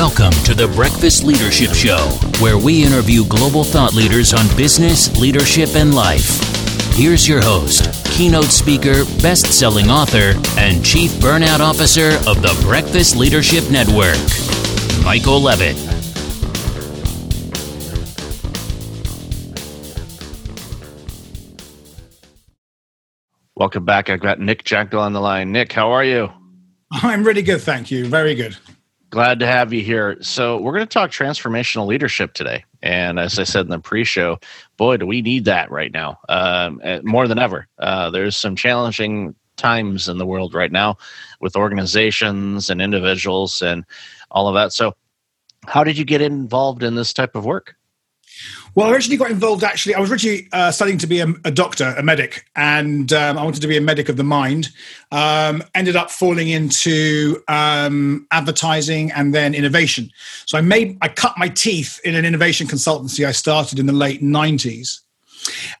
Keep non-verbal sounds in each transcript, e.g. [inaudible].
Welcome to the Breakfast Leadership Show, where we interview global thought leaders on business, leadership, and life. Here's your host, keynote speaker, best selling author, and chief burnout officer of the Breakfast Leadership Network, Michael Levitt. Welcome back. I've got Nick Jankel on the line. Nick, how are you? I'm really good, thank you. Very good. Glad to have you here. So, we're going to talk transformational leadership today. And as I said in the pre show, boy, do we need that right now um, eh, more than ever. Uh, there's some challenging times in the world right now with organizations and individuals and all of that. So, how did you get involved in this type of work? Well, I originally got involved. Actually, I was originally uh, studying to be a, a doctor, a medic, and um, I wanted to be a medic of the mind. Um, ended up falling into um, advertising and then innovation. So I made, I cut my teeth in an innovation consultancy I started in the late '90s.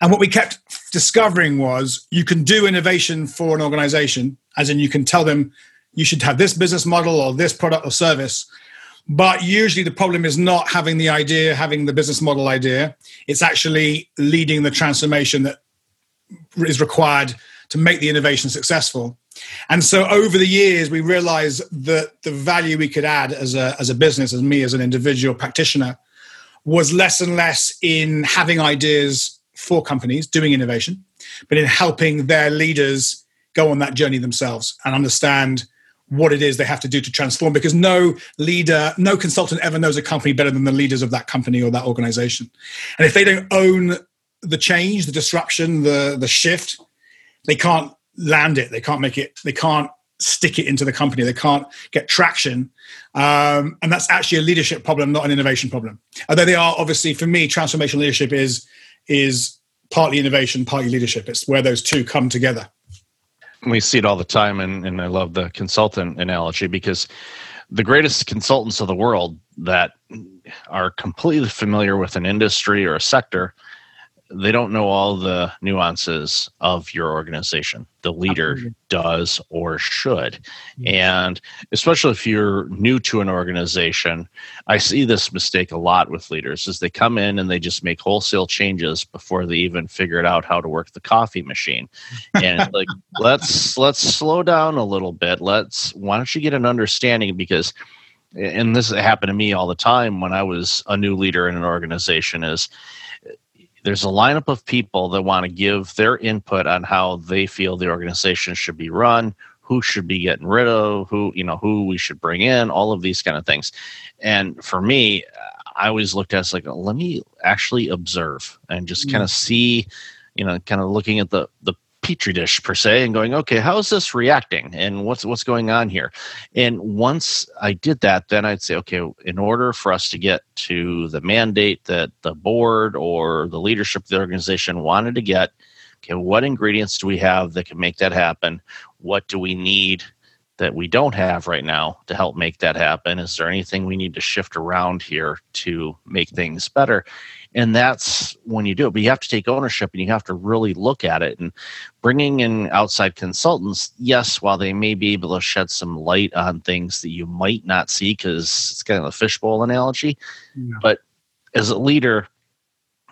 And what we kept discovering was you can do innovation for an organization, as in you can tell them you should have this business model or this product or service but usually the problem is not having the idea, having the business model idea. It's actually leading the transformation that is required to make the innovation successful. And so over the years, we realized that the value we could add as a, as a business, as me as an individual practitioner, was less and less in having ideas for companies doing innovation, but in helping their leaders go on that journey themselves and understand what it is they have to do to transform because no leader no consultant ever knows a company better than the leaders of that company or that organization. And if they don't own the change the disruption the the shift they can't land it. They can't make it they can't stick it into the company. They can't get traction. Um, and that's actually a leadership problem not an innovation problem. Although they are obviously for me transformational leadership is is partly innovation partly leadership. It's where those two come together we see it all the time and, and i love the consultant analogy because the greatest consultants of the world that are completely familiar with an industry or a sector they don't know all the nuances of your organization. The leader Absolutely. does or should. Mm-hmm. And especially if you're new to an organization, I see this mistake a lot with leaders is they come in and they just make wholesale changes before they even figured out how to work the coffee machine. And like [laughs] let's let's slow down a little bit. Let's why don't you get an understanding because and this happened to me all the time when I was a new leader in an organization is there's a lineup of people that want to give their input on how they feel the organization should be run who should be getting rid of who you know who we should bring in all of these kind of things and for me i always looked at it as like let me actually observe and just mm. kind of see you know kind of looking at the the petri dish per se and going okay how is this reacting and what's what's going on here and once i did that then i'd say okay in order for us to get to the mandate that the board or the leadership of the organization wanted to get okay what ingredients do we have that can make that happen what do we need that we don't have right now to help make that happen? Is there anything we need to shift around here to make things better? And that's when you do it. But you have to take ownership and you have to really look at it. And bringing in outside consultants, yes, while they may be able to shed some light on things that you might not see, because it's kind of a fishbowl analogy. Yeah. But as a leader,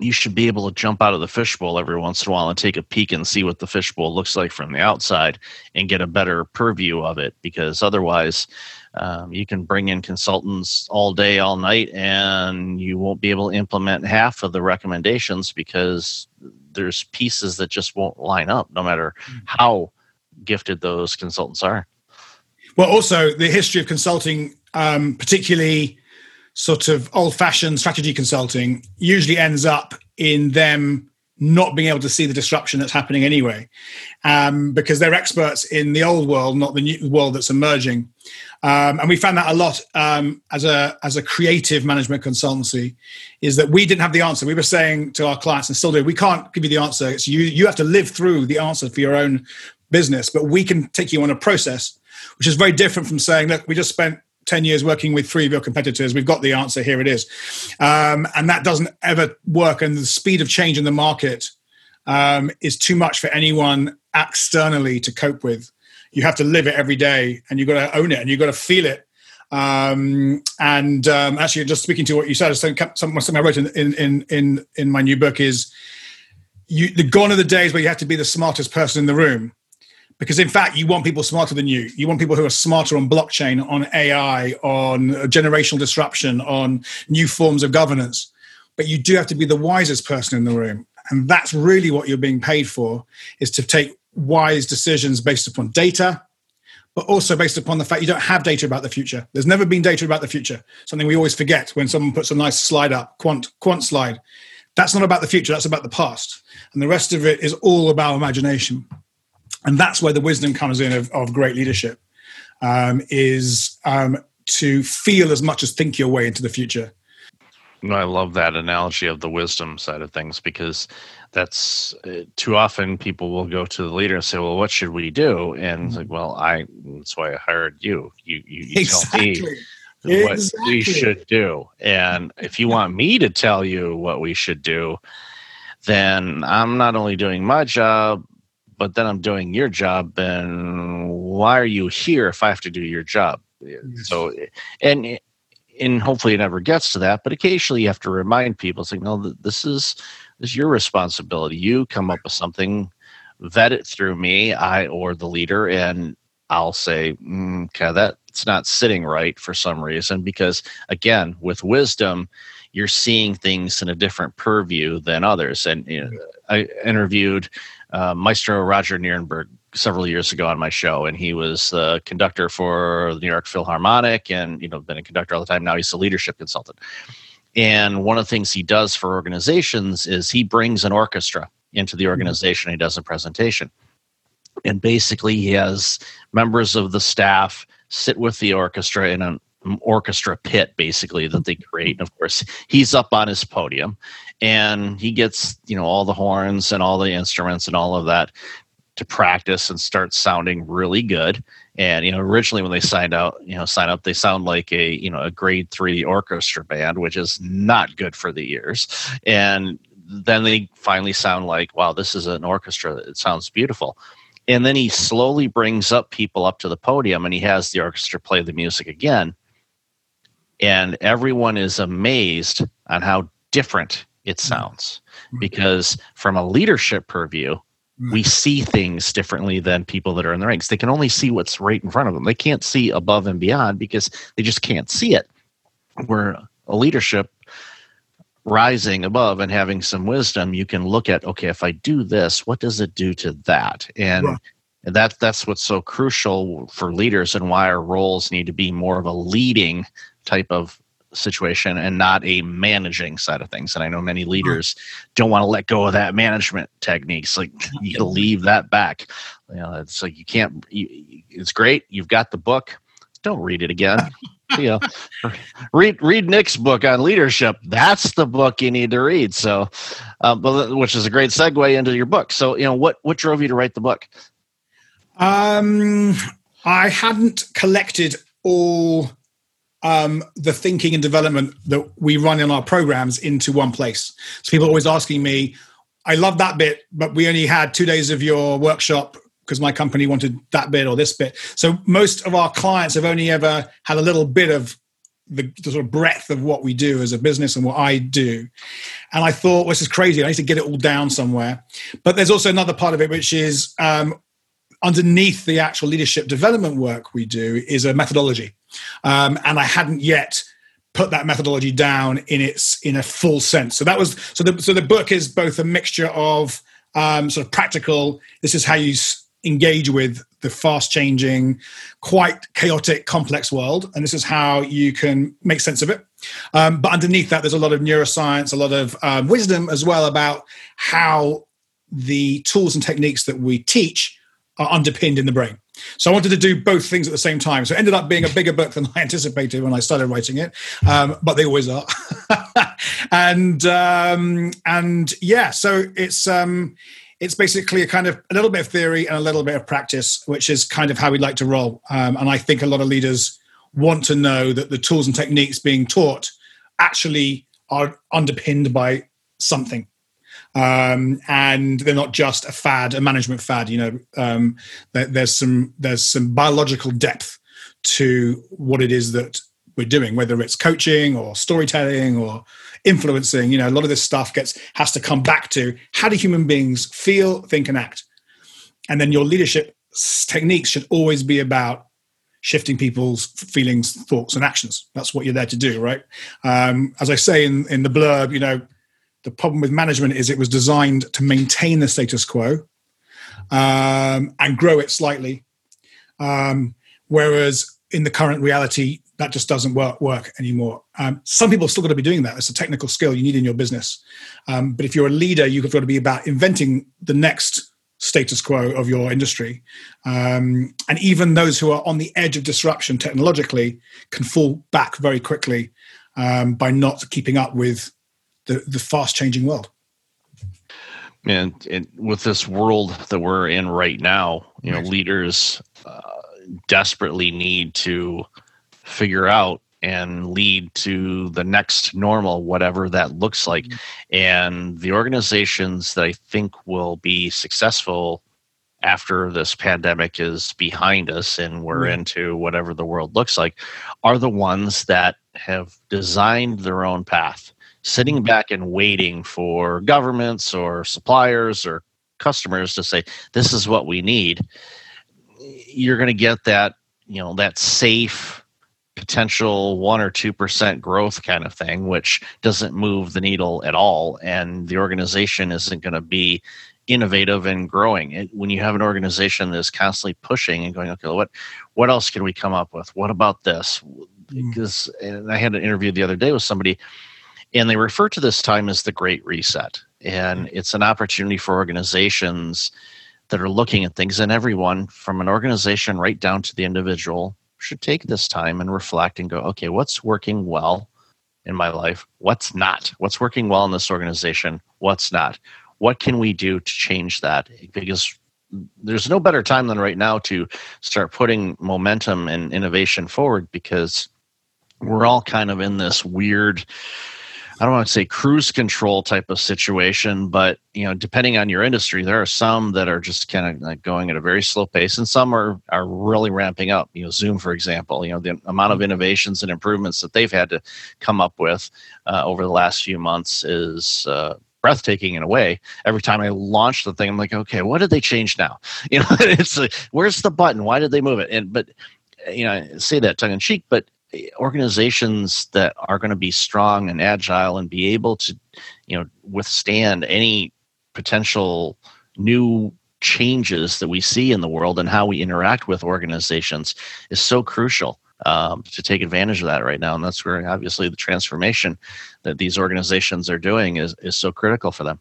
you should be able to jump out of the fishbowl every once in a while and take a peek and see what the fishbowl looks like from the outside and get a better purview of it because otherwise um, you can bring in consultants all day all night and you won't be able to implement half of the recommendations because there's pieces that just won't line up no matter mm-hmm. how gifted those consultants are well also the history of consulting um, particularly sort of old fashioned strategy consulting usually ends up in them not being able to see the disruption that's happening anyway, um, because they're experts in the old world, not the new world that's emerging. Um, and we found that a lot um, as a as a creative management consultancy, is that we didn't have the answer. We were saying to our clients, and still do, we can't give you the answer. It's you. You have to live through the answer for your own business, but we can take you on a process, which is very different from saying, look, we just spent 10 years working with three of your competitors. We've got the answer. Here it is. Um, and that doesn't ever work. And the speed of change in the market um, is too much for anyone externally to cope with. You have to live it every day and you've got to own it and you've got to feel it. Um, and um, actually, just speaking to what you said, something, something I wrote in, in in in my new book is you, the gone are the days where you have to be the smartest person in the room because in fact you want people smarter than you. You want people who are smarter on blockchain on ai on generational disruption on new forms of governance. But you do have to be the wisest person in the room. And that's really what you're being paid for is to take wise decisions based upon data but also based upon the fact you don't have data about the future. There's never been data about the future. Something we always forget when someone puts a nice slide up quant quant slide. That's not about the future that's about the past. And the rest of it is all about imagination and that's where the wisdom comes in of, of great leadership um, is um, to feel as much as think your way into the future I love that analogy of the wisdom side of things because that's uh, too often people will go to the leader and say, "Well, what should we do?" And it's like, "Well, I that's why I hired you. You you, you exactly. tell me what exactly. we should do. And if you want me to tell you what we should do, then I'm not only doing my job, but then I'm doing your job, then why are you here if I have to do your job? So, and and hopefully it never gets to that, but occasionally you have to remind people, saying, "No, this is this is your responsibility. You come up with something, vet it through me, I or the leader, and I'll say, mm, okay, that's not sitting right for some reason." Because again, with wisdom, you're seeing things in a different purview than others. And you know, I interviewed uh, Maestro Roger Nierenberg several years ago on my show, and he was the conductor for the New York Philharmonic, and you know, been a conductor all the time. Now he's a leadership consultant. And one of the things he does for organizations is he brings an orchestra into the organization. He does a presentation, and basically he has members of the staff sit with the orchestra in an orchestra pit basically that they create. And of course he's up on his podium and he gets you know all the horns and all the instruments and all of that to practice and start sounding really good. And you know originally when they signed out you know sign up they sound like a you know a grade three orchestra band which is not good for the ears. And then they finally sound like wow this is an orchestra it sounds beautiful. And then he slowly brings up people up to the podium and he has the orchestra play the music again and everyone is amazed on how different it mm. sounds mm. because from a leadership purview mm. we see things differently than people that are in the ranks they can only see what's right in front of them they can't see above and beyond because they just can't see it where a leadership rising above and having some wisdom you can look at okay if i do this what does it do to that and yeah. And that that's what's so crucial for leaders and why our roles need to be more of a leading type of situation and not a managing side of things. And I know many leaders don't want to let go of that management techniques. Like you leave that back. You know, it's like you can't. You, it's great. You've got the book. Don't read it again. [laughs] you know, read read Nick's book on leadership. That's the book you need to read. So, um, but which is a great segue into your book. So, you know, what what drove you to write the book? Um, I hadn't collected all um, the thinking and development that we run in our programs into one place. So people are always asking me, I love that bit, but we only had two days of your workshop because my company wanted that bit or this bit. So most of our clients have only ever had a little bit of the, the, sort of breadth of what we do as a business and what I do. And I thought, well, this is crazy. I need to get it all down somewhere. But there's also another part of it, which is um, underneath the actual leadership development work we do is a methodology. Um, and I hadn't yet put that methodology down in its in a full sense. So that was so the so the book is both a mixture of um, sort of practical. This is how you engage with the fast changing, quite chaotic, complex world, and this is how you can make sense of it. Um, but underneath that, there's a lot of neuroscience, a lot of um, wisdom as well about how the tools and techniques that we teach are underpinned in the brain. So I wanted to do both things at the same time. So it ended up being a bigger book than I [laughs] anticipated when I started writing it, um, but they always are. [laughs] and um, and yeah, so it's um, it's basically a kind of a little bit of theory and a little bit of practice, which is kind of how we like to roll. Um, and I think a lot of leaders want to know that the tools and techniques being taught actually are underpinned by something um, and they're not just a fad, a management fad. You know, um, there's some there's some biological depth to what it is that we're doing, whether it's coaching or storytelling or influencing. You know, a lot of this stuff gets has to come back to how do human beings feel, think, and act, and then your leadership techniques should always be about shifting people's feelings, thoughts, and actions. That's what you're there to do, right? Um, as I say in in the blurb, you know, the problem with management is it was designed to maintain the status quo um, and grow it slightly. Um, whereas in the current reality, that just doesn't work work anymore. Um, some people are still going to be doing that. It's a technical skill you need in your business. Um, but if you're a leader, you've got to be about inventing the next status quo of your industry. Um, and even those who are on the edge of disruption technologically can fall back very quickly um, by not keeping up with the, the fast changing world and, and, with this world that we're in right now, you know, right. leaders uh, desperately need to figure out and lead to the next normal, whatever that looks like. Mm-hmm. And the organizations that I think will be successful after this pandemic is behind us and we're mm-hmm. into whatever the world looks like are the ones that have designed their own path sitting mm-hmm. back and waiting for governments or suppliers or customers to say this is what we need you're going to get that you know that safe potential 1 or 2% growth kind of thing which doesn't move the needle at all and the organization isn't going to be innovative and growing it, when you have an organization that's constantly pushing and going okay what what else can we come up with what about this mm. because and i had an interview the other day with somebody and they refer to this time as the Great Reset. And mm-hmm. it's an opportunity for organizations that are looking at things, and everyone from an organization right down to the individual should take this time and reflect and go, okay, what's working well in my life? What's not? What's working well in this organization? What's not? What can we do to change that? Because there's no better time than right now to start putting momentum and innovation forward because we're all kind of in this weird I don't want to say cruise control type of situation, but you know, depending on your industry, there are some that are just kind of like going at a very slow pace, and some are are really ramping up. You know, Zoom, for example, you know, the amount of innovations and improvements that they've had to come up with uh, over the last few months is. Uh, breathtaking in a way. Every time I launch the thing, I'm like, okay, what did they change now? [laughs] You know, [laughs] it's like, where's the button? Why did they move it? And but you know, I say that tongue in cheek, but organizations that are going to be strong and agile and be able to you know withstand any potential new changes that we see in the world and how we interact with organizations is so crucial um, to take advantage of that right now. And that's where obviously the transformation that these organizations are doing is, is so critical for them.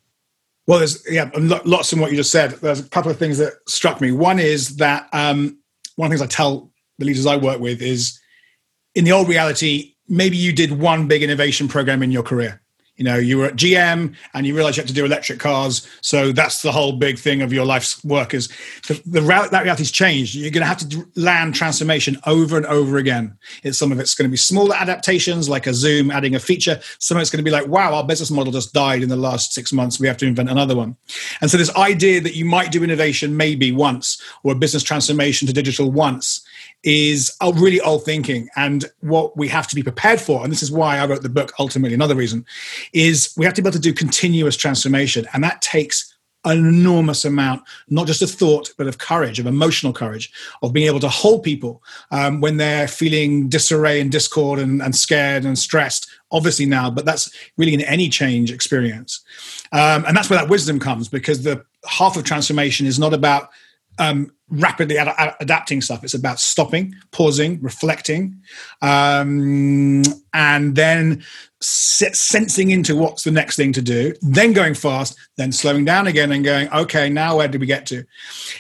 Well there's yeah lots in what you just said. There's a couple of things that struck me. One is that um, one of the things i tell the leaders i work with is in the old reality, maybe you did one big innovation program in your career. You know, you were at GM and you realized you had to do electric cars. So that's the whole big thing of your life's work is the, the that reality's changed. You're going to have to land transformation over and over again. It's some of it's going to be smaller adaptations like a Zoom adding a feature. Some of it's going to be like, wow, our business model just died in the last six months. We have to invent another one. And so this idea that you might do innovation maybe once or a business transformation to digital once is really old thinking. And what we have to be prepared for, and this is why I wrote the book ultimately, another reason, is we have to be able to do continuous transformation. And that takes an enormous amount, not just of thought, but of courage, of emotional courage, of being able to hold people um, when they're feeling disarray and discord and, and, scared and stressed, obviously now, but that's really in any change experience. Um, and that's where that wisdom comes because the half of transformation is not about um, rapidly ad- ad- adapting stuff. It's about stopping, pausing, reflecting, um, and then sensing into what's the next thing to do, then going fast, then slowing down again and going, okay, now where did we get to?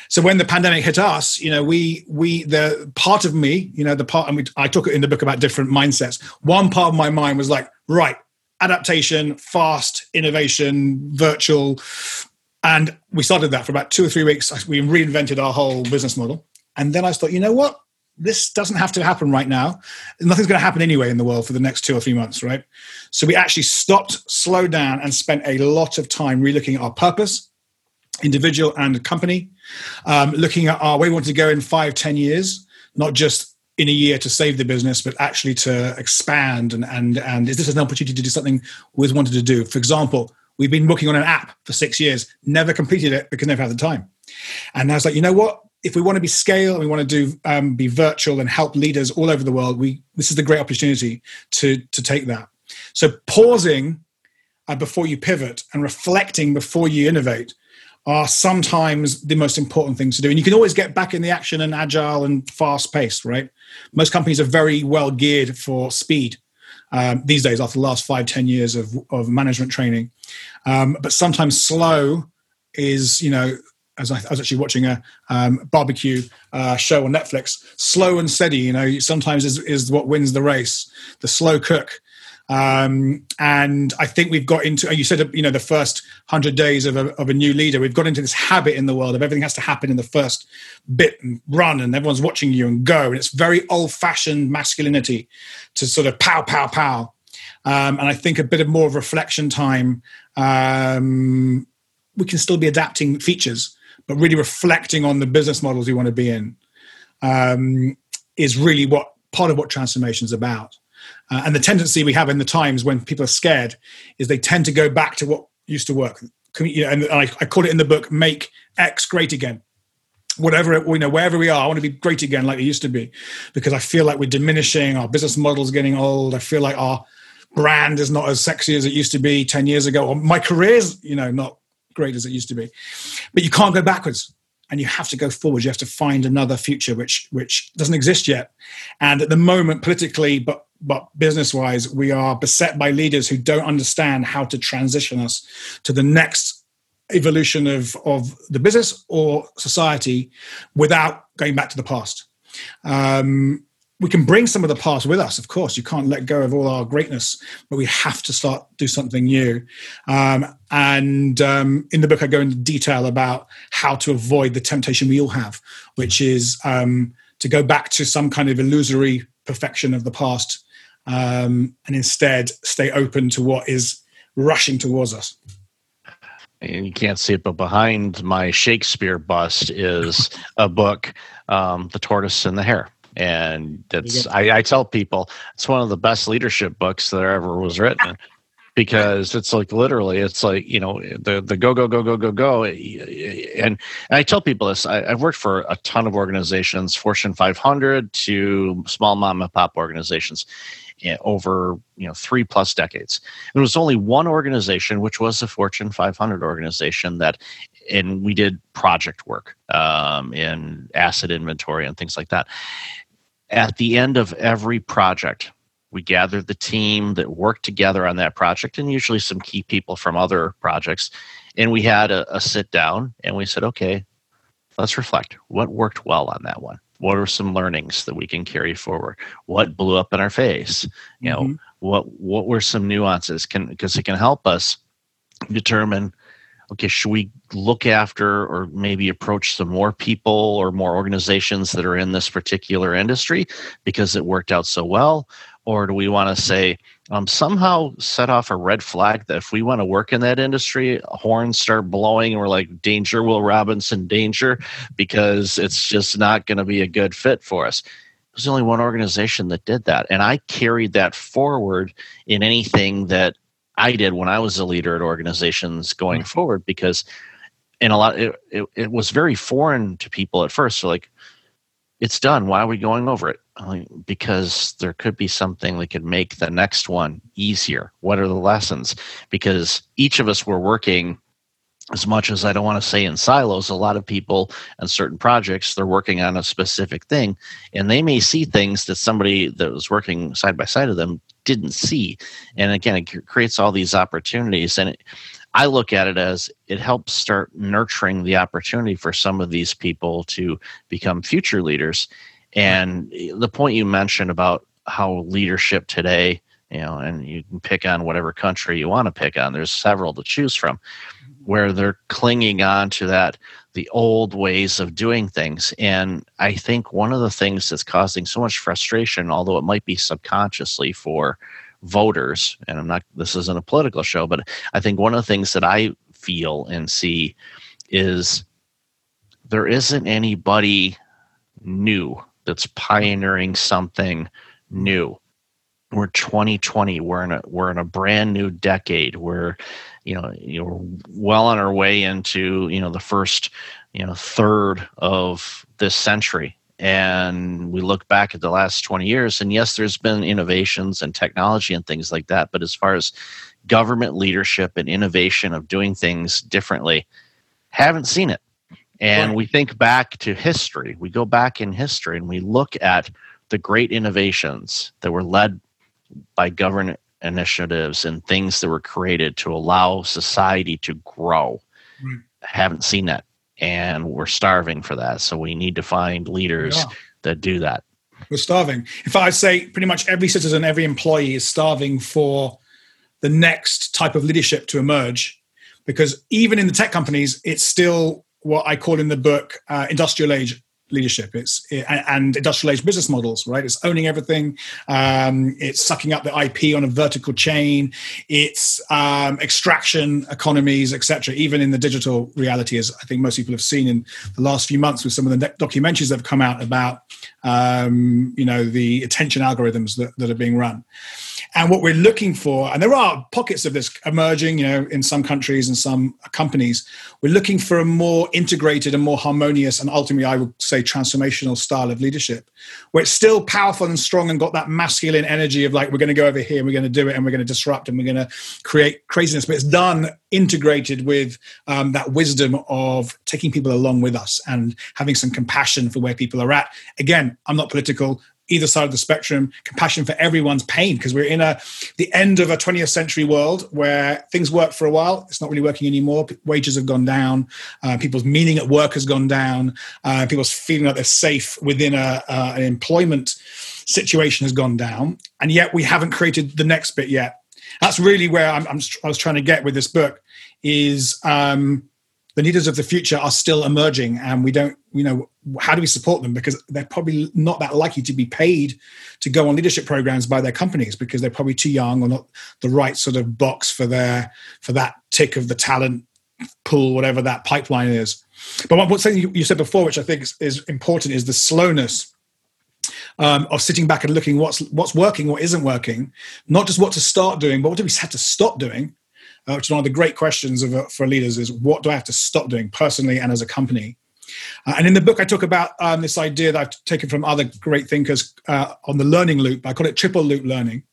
So when the pandemic hit us, you know, we we the part of me, you know, the part, and we, I it in the book about different mindsets. One part of my mind was like, right, adaptation, fast, innovation, virtual, and we started that for about two or three weeks. We reinvented our whole business model. And then I thought, you know what? This doesn't have to happen right now. Nothing's going to happen anyway in the world for the next two or three months, right? So we actually stopped, slowed down, and spent a lot of time relooking at our purpose, individual and company, um, looking at our way we want to go in five, ten years, not just in a year to save the business, but actually to expand and and and is this an opportunity to do something we always wanted to do? For example, we've been working on an app for six years, never completed it because never had the time. And I was like, you know what? If we want to be scale and we want to do um, be virtual and help leaders all over the world, we this is the great opportunity to to take that. So pausing uh, before you pivot and reflecting before you innovate are sometimes the most important things to do. And you can always get back in the action and agile and fast paced, right? Most companies are very well geared for speed um, these days after the last five, ten years of, of management training. Um, but sometimes slow is, you know, as I, I was actually watching a um, barbecue uh, show on Netflix, slow and steady, you know, sometimes is, is what wins the race. The slow cook um, and I think we've got into, you said, you know, the first 100 days of a, of a new leader, we've got into this habit in the world of everything has to happen in the first bit and run, and everyone's watching you and go. And it's very old fashioned masculinity to sort of pow, pow, pow. Um, and I think a bit of more of reflection time, um, we can still be adapting features, but really reflecting on the business models we want to be in um, is really what part of what transformation is about. Uh, and the tendency we have in the times when people are scared is they tend to go back to what used to work. You know, and I, I call it in the book, make X great again. Whatever, you know, wherever we are, I want to be great again like it used to be because I feel like we're diminishing, our business model's getting old. I feel like our brand is not as sexy as it used to be 10 years ago. Or my career's, you know, not great as it used to be. But you can't go backwards and you have to go forward. You have to find another future which which doesn't exist yet. And at the moment, politically, but but business wise, we are beset by leaders who don't understand how to transition us to the next evolution of, of the business or society without going back to the past. Um, we can bring some of the past with us, of course. You can't let go of all our greatness, but we have to start do something new. Um, and um, in the book, I go into detail about how to avoid the temptation we all have, which is um, to go back to some kind of illusory perfection of the past um, and instead stay open to what is rushing towards us. And you can't see it, but behind my Shakespeare bust is a book, um, The Tortoise and the Hare. And that's I, I tell people it's one of the best leadership books that ever was written [laughs] because it's like literally it's like you know the the go go go go go go and, and I tell people this I, have worked for a ton of organizations Fortune 500 to small mom and pop organizations over you know three plus decades. There was only one organization, which was the Fortune 500 organization, that and we did project work um, in asset inventory and things like that. At the end of every project, we gather the team that worked together on that project, and usually some key people from other projects, and we had a, a sit down and we said, okay, let's reflect. What worked well on that one? what are some learnings that we can carry forward what blew up in our face you know mm-hmm. what what were some nuances can because it can help us determine okay should we look after or maybe approach some more people or more organizations that are in this particular industry because it worked out so well or do we want to say um, somehow set off a red flag that if we want to work in that industry, horns start blowing and we're like, danger, Will Robinson, danger, because it's just not going to be a good fit for us. There's only one organization that did that. And I carried that forward in anything that I did when I was a leader at organizations going mm-hmm. forward because in a lot it, it, it was very foreign to people at first. So like, it's done. Why are we going over it? because there could be something that could make the next one easier. What are the lessons? Because each of us were working as much as I don't want to say in silos, a lot of people and certain projects, they're working on a specific thing and they may see things that somebody that was working side by side of them didn't see. And again, it creates all these opportunities. And it, I look at it as it helps start nurturing the opportunity for some of these people to become future leaders and the point you mentioned about how leadership today, you know, and you can pick on whatever country you want to pick on, there's several to choose from, where they're clinging on to that, the old ways of doing things. And I think one of the things that's causing so much frustration, although it might be subconsciously for voters, and I'm not, this isn't a political show, but I think one of the things that I feel and see is there isn't anybody new that's pioneering something new. We're 2020. We're in a we're in a brand new decade. We're you know you're well on our way into you know the first you know third of this century. And we look back at the last 20 years and yes there's been innovations and technology and things like that. But as far as government leadership and innovation of doing things differently haven't seen it. And we think back to history. We go back in history and we look at the great innovations that were led by government initiatives and things that were created to allow society to grow right. haven't seen that and we're starving for that. So we need to find leaders that do that. We're starving. If I say pretty much every citizen, every employee is starving for the next type of leadership to emerge, because even in the tech companies, it's still what I call in the book uh, industrial age leadership. It's and industrial age business models right? It's owning everything. Um, it's sucking up the ip on a vertical chain. It's um, extraction economies etc even in the digital reality as i think most people have seen in the last few months with some of the documentaries that have come out about um, you know the attention algorithms that, that are being run and what we're looking for, and there are pockets of this emerging, you know, in some countries and some companies, we're looking for a more integrated and more harmonious and ultimately, I would say, transformational style of leadership, where it's still powerful and strong and got that masculine energy of like, we're going to go over here, we're going to do it, and we're going to disrupt, and we're going to create craziness. But it's done integrated with um, that wisdom of taking people along with us and having some compassion for where people are at. Again, I'm not political either side of the spectrum, compassion for everyone's pain because we're in a the end of a 20th century world where things work for a while. It's not really working anymore. Wages have gone down. Uh, people's meaning at work has gone down. Uh, people's feeling that they're safe within a, uh, an employment situation has gone down. And yet we haven't created the next bit yet. That's really where I'm, I'm i was trying to get with this book is um, the leaders of the future are still emerging and we don't you know how do we support them? Because they're probably not that likely to be paid to go on leadership programs by their companies because they're probably too young or not the right sort of box for their for that tick of the talent pool whatever that pipeline is. But one thing you said before which i think is, is important is the slowness um, of sitting back and looking what's what's working what isn't working not just what to start doing but what do we have to stop doing uh, which is one of the great questions of, uh, for leaders is what do I have to stop doing personally and as a company? Uh, and in the book, I talk about um, this idea that I've taken from other great thinkers uh, on the learning loop. I call it triple loop learning.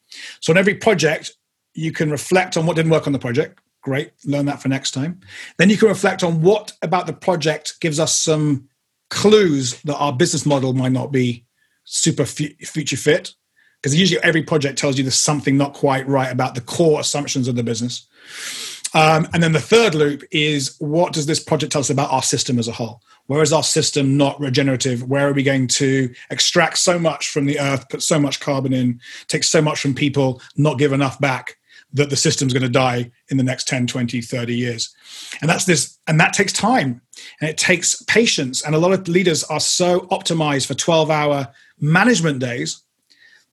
So, on every project, you can reflect on what didn't work on the project. Great, learn that for next time. Then you can reflect on what about the project gives us some clues that our business model might not be super future fit. Because usually every project tells you there's something not quite right about the core assumptions of the business. Um, and then the third loop is what does this project tell us about our system as a whole? Where is our system not regenerative? Where are we going to extract so much from the earth, put so much carbon in, take so much from people, not give enough back that the system's going to die in the next 10, 20, 30 years? And that's this, and that takes time and it takes patience. And a lot of leaders are so optimized for 12 hour management days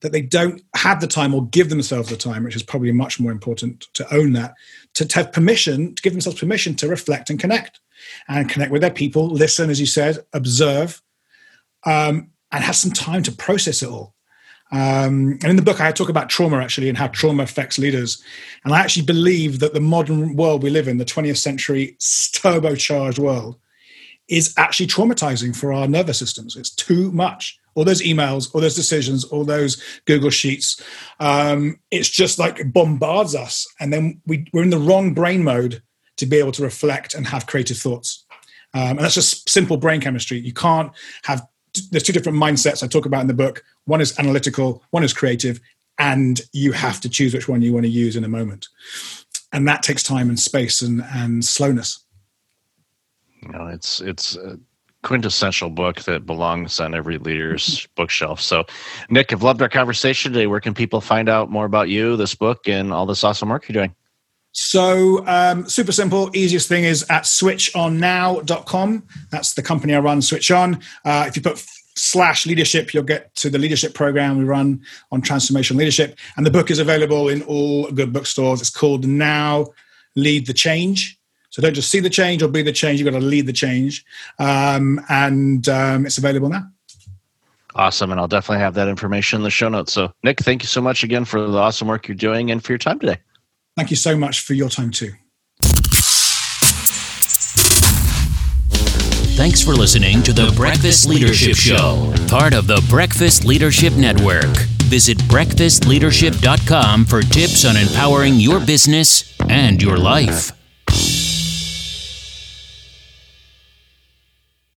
that they don't have the time or give themselves the time, which is probably much more important to own that, to, to have permission, to give themselves permission to reflect and connect and connect with their people, listen, as you said, observe, um, and have some time to process it all. Um, and in the book, I talk about trauma actually and how trauma affects leaders. And I actually believe that the modern world we live in, the 20th century [laughs] turbocharged world, is actually traumatizing for our nervous systems. It's too much all those emails, all those decisions, all those Google Sheets. Um, it's just like it bombards us. And then we, we're in the wrong brain mode to be able to reflect and have creative thoughts. Um, and that's just simple brain chemistry. You can't have, there's two different mindsets I talk about in the book. One is analytical, one is creative, and you have to choose which one you want to use in a moment. And that takes time and space and, and slowness. You know, it's, it's, uh quintessential book that belongs on every leader's [laughs] bookshelf. So, Nick, I've loved our conversation today. Where can people find out more about you, this book, and all this awesome work you're doing? So, um, super simple. Easiest thing is at switchonnow.com. That's the company I run, Switch On. Uh, if you put slash leadership, you'll get to the leadership program we run on transformation leadership. And the book is available in all good bookstores. It's called Now Lead the Change. So don't just see the change or be the change. You've got to lead the change. Um, and um, it's available now. Awesome. And I'll definitely have that information in the show notes. So, Nick, thank you so much again for the awesome work you're doing and for your time today. Thank you so much for your time too. Thanks for listening to the Breakfast Leadership Show, part of the Breakfast Leadership Network. Visit breakfastleadership.com for tips on empowering your business and your life.